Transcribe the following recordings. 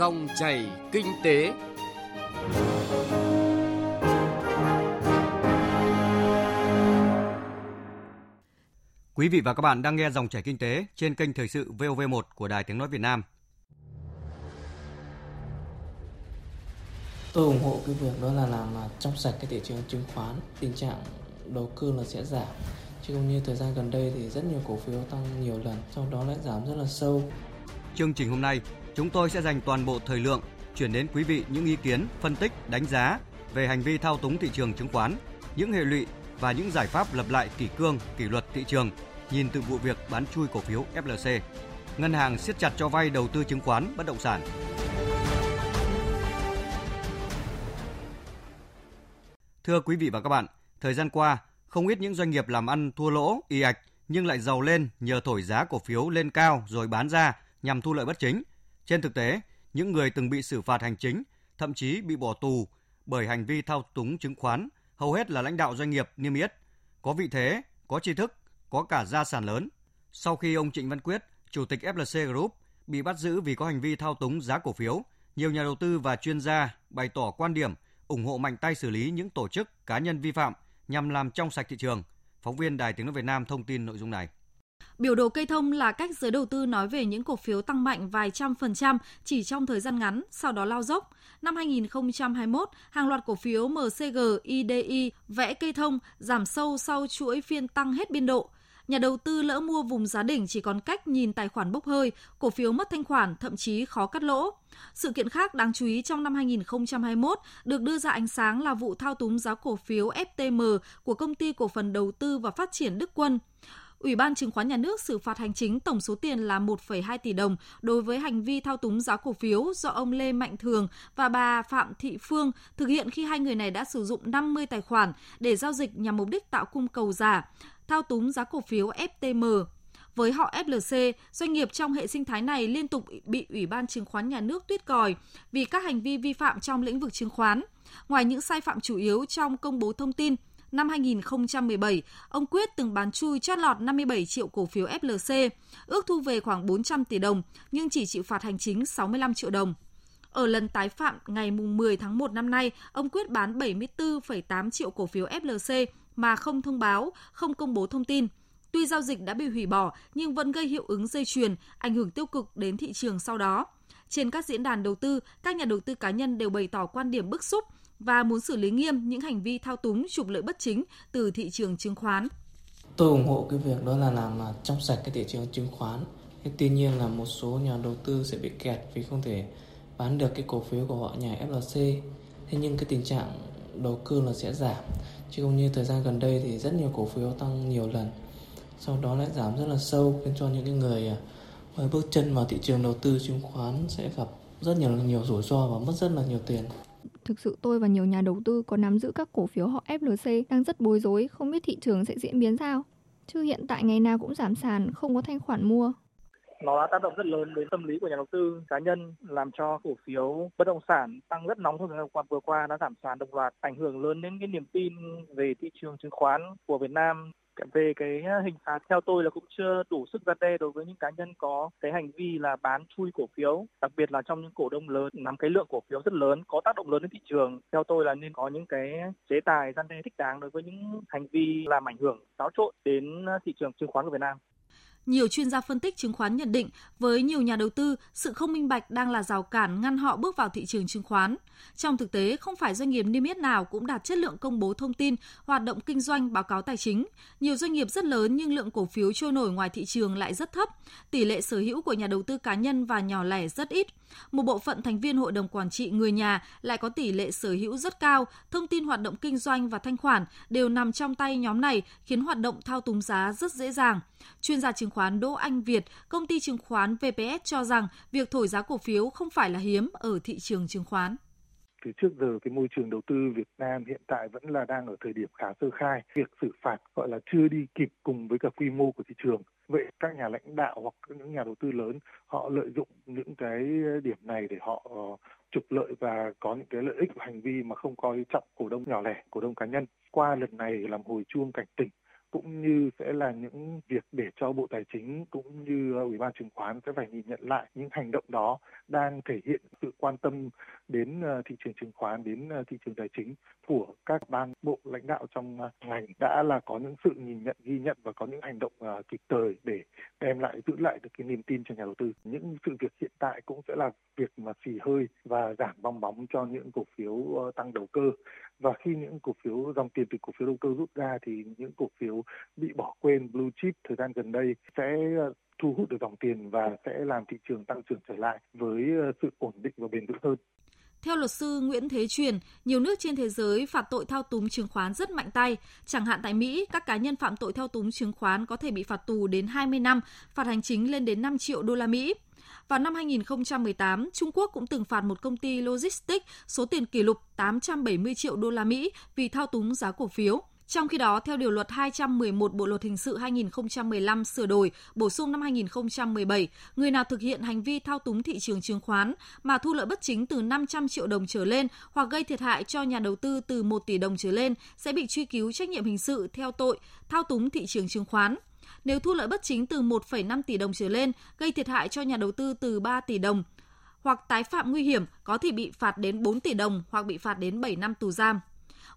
Dòng chảy kinh tế. Quý vị và các bạn đang nghe dòng chảy kinh tế trên kênh thời sự VOV1 của Đài Tiếng nói Việt Nam. Tôi ủng hộ cái việc đó là làm trong sạch cái thị trường chứng khoán, tình trạng đầu cơ là sẽ giảm. Chứ không như thời gian gần đây thì rất nhiều cổ phiếu tăng nhiều lần, sau đó lại giảm rất là sâu. Chương trình hôm nay, chúng tôi sẽ dành toàn bộ thời lượng chuyển đến quý vị những ý kiến, phân tích, đánh giá về hành vi thao túng thị trường chứng khoán, những hệ lụy và những giải pháp lập lại kỷ cương, kỷ luật thị trường nhìn từ vụ việc bán chui cổ phiếu FLC. Ngân hàng siết chặt cho vay đầu tư chứng khoán bất động sản. Thưa quý vị và các bạn, thời gian qua, không ít những doanh nghiệp làm ăn thua lỗ, y ạch nhưng lại giàu lên nhờ thổi giá cổ phiếu lên cao rồi bán ra nhằm thu lợi bất chính. Trên thực tế, những người từng bị xử phạt hành chính, thậm chí bị bỏ tù bởi hành vi thao túng chứng khoán, hầu hết là lãnh đạo doanh nghiệp niêm yết, có vị thế, có tri thức, có cả gia sản lớn. Sau khi ông Trịnh Văn Quyết, chủ tịch FLC Group, bị bắt giữ vì có hành vi thao túng giá cổ phiếu, nhiều nhà đầu tư và chuyên gia bày tỏ quan điểm ủng hộ mạnh tay xử lý những tổ chức cá nhân vi phạm nhằm làm trong sạch thị trường. Phóng viên Đài Tiếng nói Việt Nam thông tin nội dung này. Biểu đồ cây thông là cách giới đầu tư nói về những cổ phiếu tăng mạnh vài trăm phần trăm chỉ trong thời gian ngắn, sau đó lao dốc. Năm 2021, hàng loạt cổ phiếu MCG, IDI, vẽ cây thông giảm sâu sau chuỗi phiên tăng hết biên độ. Nhà đầu tư lỡ mua vùng giá đỉnh chỉ còn cách nhìn tài khoản bốc hơi, cổ phiếu mất thanh khoản, thậm chí khó cắt lỗ. Sự kiện khác đáng chú ý trong năm 2021 được đưa ra ánh sáng là vụ thao túng giá cổ phiếu FTM của công ty cổ phần đầu tư và phát triển Đức Quân. Ủy ban Chứng khoán Nhà nước xử phạt hành chính tổng số tiền là 1,2 tỷ đồng đối với hành vi thao túng giá cổ phiếu do ông Lê Mạnh Thường và bà Phạm Thị Phương thực hiện khi hai người này đã sử dụng 50 tài khoản để giao dịch nhằm mục đích tạo cung cầu giả, thao túng giá cổ phiếu FTM. Với họ FLC, doanh nghiệp trong hệ sinh thái này liên tục bị Ủy ban Chứng khoán Nhà nước tuyết còi vì các hành vi vi phạm trong lĩnh vực chứng khoán. Ngoài những sai phạm chủ yếu trong công bố thông tin, năm 2017, ông Quyết từng bán chui chót lọt 57 triệu cổ phiếu FLC, ước thu về khoảng 400 tỷ đồng, nhưng chỉ chịu phạt hành chính 65 triệu đồng. Ở lần tái phạm ngày 10 tháng 1 năm nay, ông Quyết bán 74,8 triệu cổ phiếu FLC mà không thông báo, không công bố thông tin. Tuy giao dịch đã bị hủy bỏ nhưng vẫn gây hiệu ứng dây chuyền, ảnh hưởng tiêu cực đến thị trường sau đó. Trên các diễn đàn đầu tư, các nhà đầu tư cá nhân đều bày tỏ quan điểm bức xúc và muốn xử lý nghiêm những hành vi thao túng, trục lợi bất chính từ thị trường chứng khoán. Tôi ủng hộ cái việc đó là làm à, trong sạch cái thị trường chứng khoán. Thế tuy nhiên là một số nhà đầu tư sẽ bị kẹt vì không thể bán được cái cổ phiếu của họ nhà FLC. Thế nhưng cái tình trạng đầu cơ là sẽ giảm. Chứ không như thời gian gần đây thì rất nhiều cổ phiếu tăng nhiều lần. Sau đó lại giảm rất là sâu, khiến cho những cái người à, mới bước chân vào thị trường đầu tư chứng khoán sẽ gặp rất nhiều nhiều rủi ro và mất rất là nhiều tiền. Thực sự tôi và nhiều nhà đầu tư có nắm giữ các cổ phiếu họ FLC đang rất bối rối, không biết thị trường sẽ diễn biến sao. Chứ hiện tại ngày nào cũng giảm sàn, không có thanh khoản mua nó đã tác động rất lớn đến tâm lý của nhà đầu tư cá nhân làm cho cổ phiếu bất động sản tăng rất nóng trong thời gian qua vừa qua đã giảm sàn đồng loạt ảnh hưởng lớn đến cái niềm tin về thị trường chứng khoán của Việt Nam về cái à, hình phạt theo tôi là cũng chưa đủ sức gian đe đối với những cá nhân có cái hành vi là bán chui cổ phiếu, đặc biệt là trong những cổ đông lớn, nắm cái lượng cổ phiếu rất lớn, có tác động lớn đến thị trường. Theo tôi là nên có những cái chế tài gian đe thích đáng đối với những hành vi làm ảnh hưởng xáo trộn đến à, thị trường chứng khoán của Việt Nam nhiều chuyên gia phân tích chứng khoán nhận định với nhiều nhà đầu tư, sự không minh bạch đang là rào cản ngăn họ bước vào thị trường chứng khoán. Trong thực tế, không phải doanh nghiệp niêm yết nào cũng đạt chất lượng công bố thông tin, hoạt động kinh doanh, báo cáo tài chính. Nhiều doanh nghiệp rất lớn nhưng lượng cổ phiếu trôi nổi ngoài thị trường lại rất thấp. Tỷ lệ sở hữu của nhà đầu tư cá nhân và nhỏ lẻ rất ít. Một bộ phận thành viên hội đồng quản trị người nhà lại có tỷ lệ sở hữu rất cao, thông tin hoạt động kinh doanh và thanh khoản đều nằm trong tay nhóm này khiến hoạt động thao túng giá rất dễ dàng. Chuyên gia chứng khoán Đỗ Anh Việt, công ty chứng khoán VPS cho rằng việc thổi giá cổ phiếu không phải là hiếm ở thị trường chứng khoán từ trước giờ cái môi trường đầu tư Việt Nam hiện tại vẫn là đang ở thời điểm khá sơ khai. Việc xử phạt gọi là chưa đi kịp cùng với cả quy mô của thị trường. Vậy các nhà lãnh đạo hoặc những nhà đầu tư lớn họ lợi dụng những cái điểm này để họ ờ, trục lợi và có những cái lợi ích hành vi mà không coi trọng cổ đông nhỏ lẻ, cổ đông cá nhân. Qua lần này làm hồi chuông cảnh tỉnh cũng như sẽ là những việc để cho Bộ Tài chính cũng như Ủy ban chứng khoán sẽ phải nhìn nhận lại những hành động đó đang thể hiện sự quan tâm đến ờ, thị trường chứng khoán, đến ờ, thị trường tài chính của các ban bộ lãnh đạo trong ờ, ngành đã là có những sự nhìn nhận ghi nhận và có những hành động kịp thời để đem lại giữ lại được cái niềm tin cho nhà đầu tư. Những sự việc hiện tại cũng sẽ là việc mà xì hơi và giảm bong bóng cho những cổ phiếu tăng đầu cơ và khi những cổ phiếu dòng tiền từ cổ phiếu đầu cơ rút ra thì những cổ phiếu bị bỏ quên blue chip thời gian gần đây sẽ ờ, thu hút được dòng tiền và sẽ làm thị trường tăng trưởng trở lại với ờ, sự ổn định và bền vững hơn. Theo luật sư Nguyễn Thế Truyền, nhiều nước trên thế giới phạt tội thao túng chứng khoán rất mạnh tay. Chẳng hạn tại Mỹ, các cá nhân phạm tội thao túng chứng khoán có thể bị phạt tù đến 20 năm, phạt hành chính lên đến 5 triệu đô la Mỹ. Vào năm 2018, Trung Quốc cũng từng phạt một công ty logistics số tiền kỷ lục 870 triệu đô la Mỹ vì thao túng giá cổ phiếu. Trong khi đó, theo điều luật 211 Bộ luật hình sự 2015 sửa đổi, bổ sung năm 2017, người nào thực hiện hành vi thao túng thị trường chứng khoán mà thu lợi bất chính từ 500 triệu đồng trở lên hoặc gây thiệt hại cho nhà đầu tư từ 1 tỷ đồng trở lên sẽ bị truy cứu trách nhiệm hình sự theo tội thao túng thị trường chứng khoán. Nếu thu lợi bất chính từ 1,5 tỷ đồng trở lên, gây thiệt hại cho nhà đầu tư từ 3 tỷ đồng, hoặc tái phạm nguy hiểm có thể bị phạt đến 4 tỷ đồng hoặc bị phạt đến 7 năm tù giam.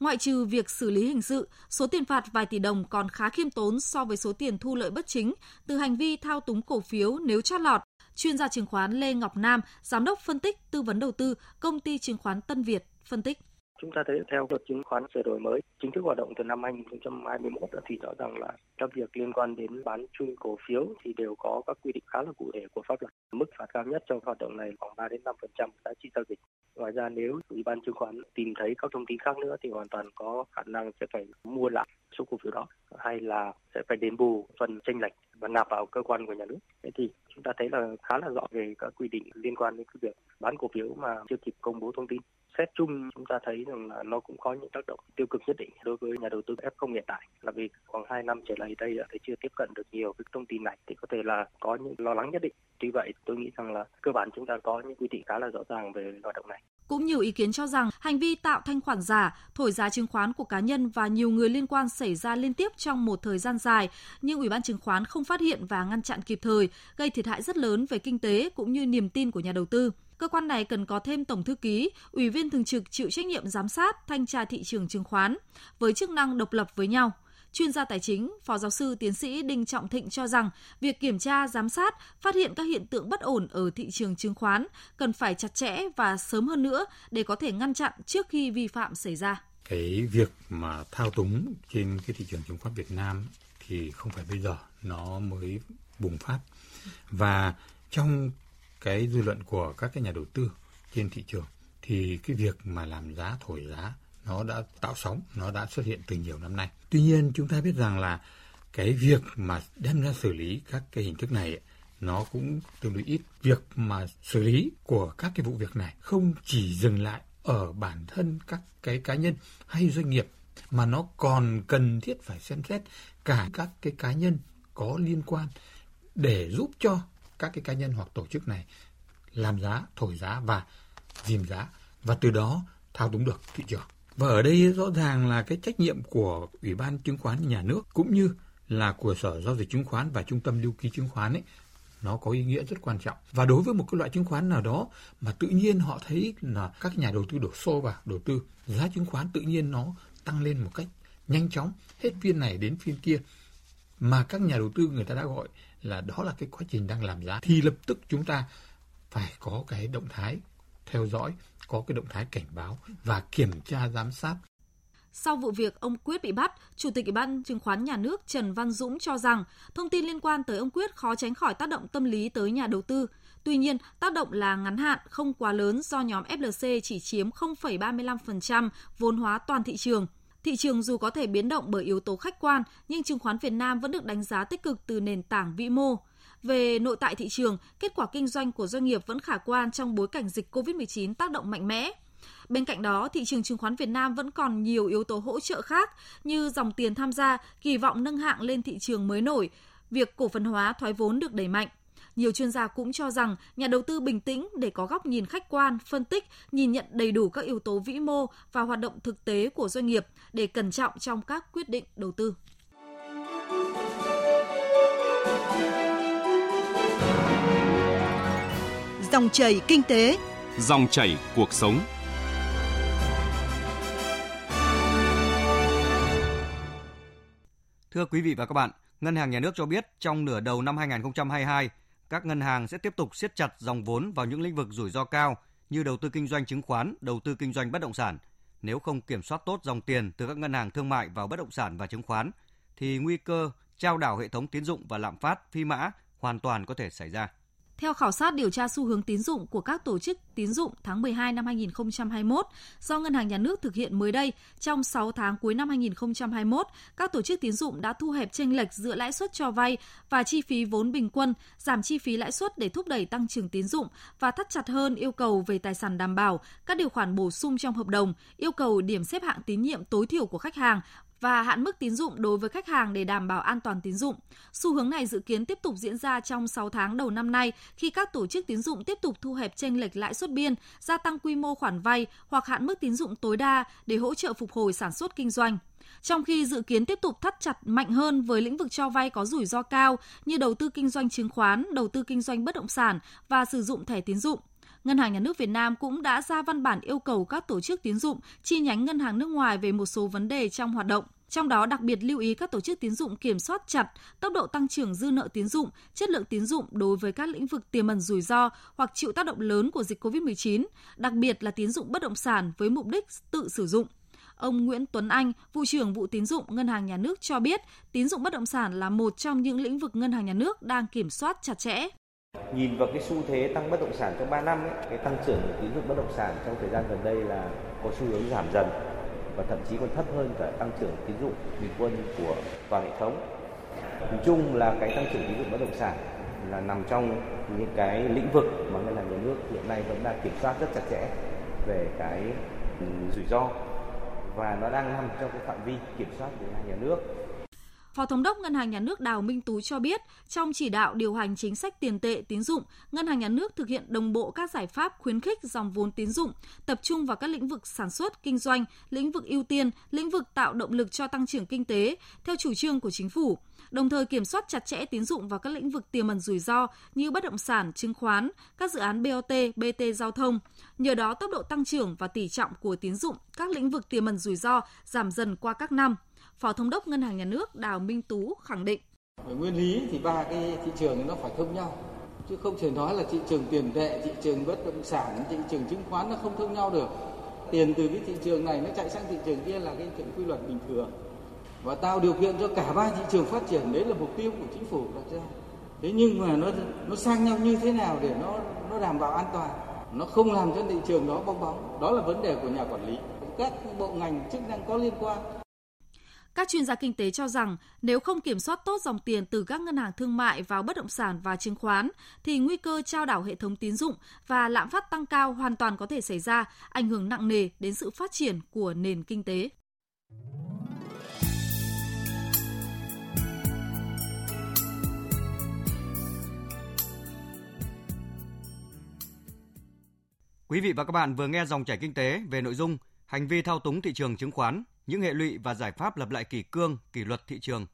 Ngoại trừ việc xử lý hình sự, số tiền phạt vài tỷ đồng còn khá khiêm tốn so với số tiền thu lợi bất chính từ hành vi thao túng cổ phiếu nếu chót lọt. Chuyên gia chứng khoán Lê Ngọc Nam, giám đốc phân tích tư vấn đầu tư, công ty chứng khoán Tân Việt phân tích. Chúng ta thấy theo luật chứng khoán sửa đổi mới, chính thức hoạt động từ năm 2021 thì rõ ràng là các việc liên quan đến bán chui cổ phiếu thì đều có các quy định khá là cụ thể của pháp luật. Mức phạt cao nhất trong hoạt động này khoảng 3 đến 5% giá trị giao dịch. Ngoài ra nếu Ủy ban chứng khoán tìm thấy các thông tin khác nữa thì hoàn toàn có khả năng sẽ phải mua lại số cổ phiếu đó, hay là sẽ phải đền bù phần tranh lệch và nạp vào cơ quan của nhà nước. Thế thì chúng ta thấy là khá là rõ về các quy định liên quan đến cái việc bán cổ phiếu mà chưa kịp công bố thông tin xét chung chúng ta thấy rằng là nó cũng có những tác động tiêu cực nhất định đối với nhà đầu tư F0 hiện tại là vì khoảng 2 năm trở lại đây đã thấy chưa tiếp cận được nhiều cái thông tin này thì có thể là có những lo lắng nhất định. Tuy vậy tôi nghĩ rằng là cơ bản chúng ta có những quy định khá là rõ ràng về hoạt động này. Cũng nhiều ý kiến cho rằng hành vi tạo thanh khoản giả, thổi giá chứng khoán của cá nhân và nhiều người liên quan xảy ra liên tiếp trong một thời gian dài, nhưng Ủy ban chứng khoán không phát hiện và ngăn chặn kịp thời, gây thiệt hại rất lớn về kinh tế cũng như niềm tin của nhà đầu tư cơ quan này cần có thêm tổng thư ký, ủy viên thường trực chịu trách nhiệm giám sát, thanh tra thị trường chứng khoán với chức năng độc lập với nhau. Chuyên gia tài chính, Phó giáo sư tiến sĩ Đinh Trọng Thịnh cho rằng việc kiểm tra, giám sát, phát hiện các hiện tượng bất ổn ở thị trường chứng khoán cần phải chặt chẽ và sớm hơn nữa để có thể ngăn chặn trước khi vi phạm xảy ra. Cái việc mà thao túng trên cái thị trường chứng khoán Việt Nam thì không phải bây giờ nó mới bùng phát và trong cái dư luận của các cái nhà đầu tư trên thị trường thì cái việc mà làm giá thổi giá nó đã tạo sóng, nó đã xuất hiện từ nhiều năm nay. Tuy nhiên chúng ta biết rằng là cái việc mà đem ra xử lý các cái hình thức này nó cũng tương đối ít. Việc mà xử lý của các cái vụ việc này không chỉ dừng lại ở bản thân các cái cá nhân hay doanh nghiệp mà nó còn cần thiết phải xem xét cả các cái cá nhân có liên quan để giúp cho các cái cá nhân hoặc tổ chức này làm giá, thổi giá và dìm giá và từ đó thao túng được thị trường. Và ở đây rõ ràng là cái trách nhiệm của Ủy ban chứng khoán nhà nước cũng như là của Sở Giao dịch Chứng khoán và Trung tâm Lưu ký Chứng khoán ấy nó có ý nghĩa rất quan trọng. Và đối với một cái loại chứng khoán nào đó mà tự nhiên họ thấy là các nhà đầu tư đổ xô vào đầu tư, giá chứng khoán tự nhiên nó tăng lên một cách nhanh chóng, hết phiên này đến phiên kia mà các nhà đầu tư người ta đã gọi là đó là cái quá trình đang làm giá thì lập tức chúng ta phải có cái động thái theo dõi, có cái động thái cảnh báo và kiểm tra giám sát. Sau vụ việc ông Quyết bị bắt, Chủ tịch Ủy ban Chứng khoán Nhà nước Trần Văn Dũng cho rằng thông tin liên quan tới ông Quyết khó tránh khỏi tác động tâm lý tới nhà đầu tư. Tuy nhiên, tác động là ngắn hạn, không quá lớn do nhóm FLC chỉ chiếm 0,35% vốn hóa toàn thị trường. Thị trường dù có thể biến động bởi yếu tố khách quan, nhưng chứng khoán Việt Nam vẫn được đánh giá tích cực từ nền tảng vĩ mô. Về nội tại thị trường, kết quả kinh doanh của doanh nghiệp vẫn khả quan trong bối cảnh dịch COVID-19 tác động mạnh mẽ. Bên cạnh đó, thị trường chứng khoán Việt Nam vẫn còn nhiều yếu tố hỗ trợ khác như dòng tiền tham gia, kỳ vọng nâng hạng lên thị trường mới nổi, việc cổ phần hóa thoái vốn được đẩy mạnh. Nhiều chuyên gia cũng cho rằng nhà đầu tư bình tĩnh để có góc nhìn khách quan, phân tích, nhìn nhận đầy đủ các yếu tố vĩ mô và hoạt động thực tế của doanh nghiệp để cẩn trọng trong các quyết định đầu tư. Dòng chảy kinh tế, dòng chảy cuộc sống. Thưa quý vị và các bạn, Ngân hàng Nhà nước cho biết trong nửa đầu năm 2022, các ngân hàng sẽ tiếp tục siết chặt dòng vốn vào những lĩnh vực rủi ro cao như đầu tư kinh doanh chứng khoán, đầu tư kinh doanh bất động sản. Nếu không kiểm soát tốt dòng tiền từ các ngân hàng thương mại vào bất động sản và chứng khoán thì nguy cơ trao đảo hệ thống tín dụng và lạm phát phi mã hoàn toàn có thể xảy ra. Theo khảo sát điều tra xu hướng tín dụng của các tổ chức tín dụng tháng 12 năm 2021 do Ngân hàng Nhà nước thực hiện mới đây, trong 6 tháng cuối năm 2021, các tổ chức tín dụng đã thu hẹp chênh lệch giữa lãi suất cho vay và chi phí vốn bình quân, giảm chi phí lãi suất để thúc đẩy tăng trưởng tín dụng và thắt chặt hơn yêu cầu về tài sản đảm bảo, các điều khoản bổ sung trong hợp đồng, yêu cầu điểm xếp hạng tín nhiệm tối thiểu của khách hàng và hạn mức tín dụng đối với khách hàng để đảm bảo an toàn tín dụng. Xu hướng này dự kiến tiếp tục diễn ra trong 6 tháng đầu năm nay khi các tổ chức tín dụng tiếp tục thu hẹp chênh lệch lãi suất biên, gia tăng quy mô khoản vay hoặc hạn mức tín dụng tối đa để hỗ trợ phục hồi sản xuất kinh doanh. Trong khi dự kiến tiếp tục thắt chặt mạnh hơn với lĩnh vực cho vay có rủi ro cao như đầu tư kinh doanh chứng khoán, đầu tư kinh doanh bất động sản và sử dụng thẻ tín dụng. Ngân hàng Nhà nước Việt Nam cũng đã ra văn bản yêu cầu các tổ chức tín dụng chi nhánh ngân hàng nước ngoài về một số vấn đề trong hoạt động. Trong đó đặc biệt lưu ý các tổ chức tín dụng kiểm soát chặt tốc độ tăng trưởng dư nợ tín dụng, chất lượng tín dụng đối với các lĩnh vực tiềm ẩn rủi ro hoặc chịu tác động lớn của dịch COVID-19, đặc biệt là tín dụng bất động sản với mục đích tự sử dụng. Ông Nguyễn Tuấn Anh, vụ trưởng vụ tín dụng Ngân hàng Nhà nước cho biết, tín dụng bất động sản là một trong những lĩnh vực Ngân hàng Nhà nước đang kiểm soát chặt chẽ. Nhìn vào cái xu thế tăng bất động sản trong 3 năm ấy, cái tăng trưởng của tín dụng bất động sản trong thời gian gần đây là có xu hướng giảm dần và thậm chí còn thấp hơn cả tăng trưởng tín dụng bình quân của toàn hệ thống. Nói chung là cái tăng trưởng tín dụng bất động sản là nằm trong những cái lĩnh vực mà ngân hàng nhà nước hiện nay vẫn đang kiểm soát rất chặt chẽ về cái ừ, rủi ro và nó đang nằm trong cái phạm vi kiểm soát của ngân hàng nhà nước Phó Thống đốc Ngân hàng Nhà nước Đào Minh Tú cho biết, trong chỉ đạo điều hành chính sách tiền tệ tín dụng, Ngân hàng Nhà nước thực hiện đồng bộ các giải pháp khuyến khích dòng vốn tín dụng, tập trung vào các lĩnh vực sản xuất, kinh doanh, lĩnh vực ưu tiên, lĩnh vực tạo động lực cho tăng trưởng kinh tế, theo chủ trương của chính phủ đồng thời kiểm soát chặt chẽ tín dụng vào các lĩnh vực tiềm ẩn rủi ro như bất động sản, chứng khoán, các dự án BOT, BT giao thông. Nhờ đó, tốc độ tăng trưởng và tỷ trọng của tín dụng các lĩnh vực tiềm ẩn rủi ro giảm dần qua các năm. Phó Thống đốc Ngân hàng Nhà nước Đào Minh Tú khẳng định. Về nguyên lý thì ba cái thị trường nó phải thông nhau chứ không thể nói là thị trường tiền tệ, thị trường bất động sản, thị trường chứng khoán nó không thông nhau được. Tiền từ cái thị trường này nó chạy sang thị trường kia là cái chuyện quy luật bình thường và tạo điều kiện cho cả ba thị trường phát triển đấy là mục tiêu của chính phủ đặt ra. Thế nhưng mà nó nó sang nhau như thế nào để nó nó đảm bảo an toàn, nó không làm cho thị trường đó bong bóng, đó là vấn đề của nhà quản lý, các bộ ngành chức năng có liên quan các chuyên gia kinh tế cho rằng nếu không kiểm soát tốt dòng tiền từ các ngân hàng thương mại vào bất động sản và chứng khoán thì nguy cơ trao đảo hệ thống tín dụng và lạm phát tăng cao hoàn toàn có thể xảy ra, ảnh hưởng nặng nề đến sự phát triển của nền kinh tế. Quý vị và các bạn vừa nghe dòng chảy kinh tế về nội dung hành vi thao túng thị trường chứng khoán những hệ lụy và giải pháp lập lại kỷ cương, kỷ luật thị trường.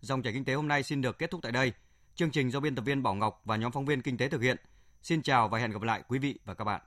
Dòng chảy kinh tế hôm nay xin được kết thúc tại đây. Chương trình do biên tập viên Bảo Ngọc và nhóm phóng viên kinh tế thực hiện. Xin chào và hẹn gặp lại quý vị và các bạn.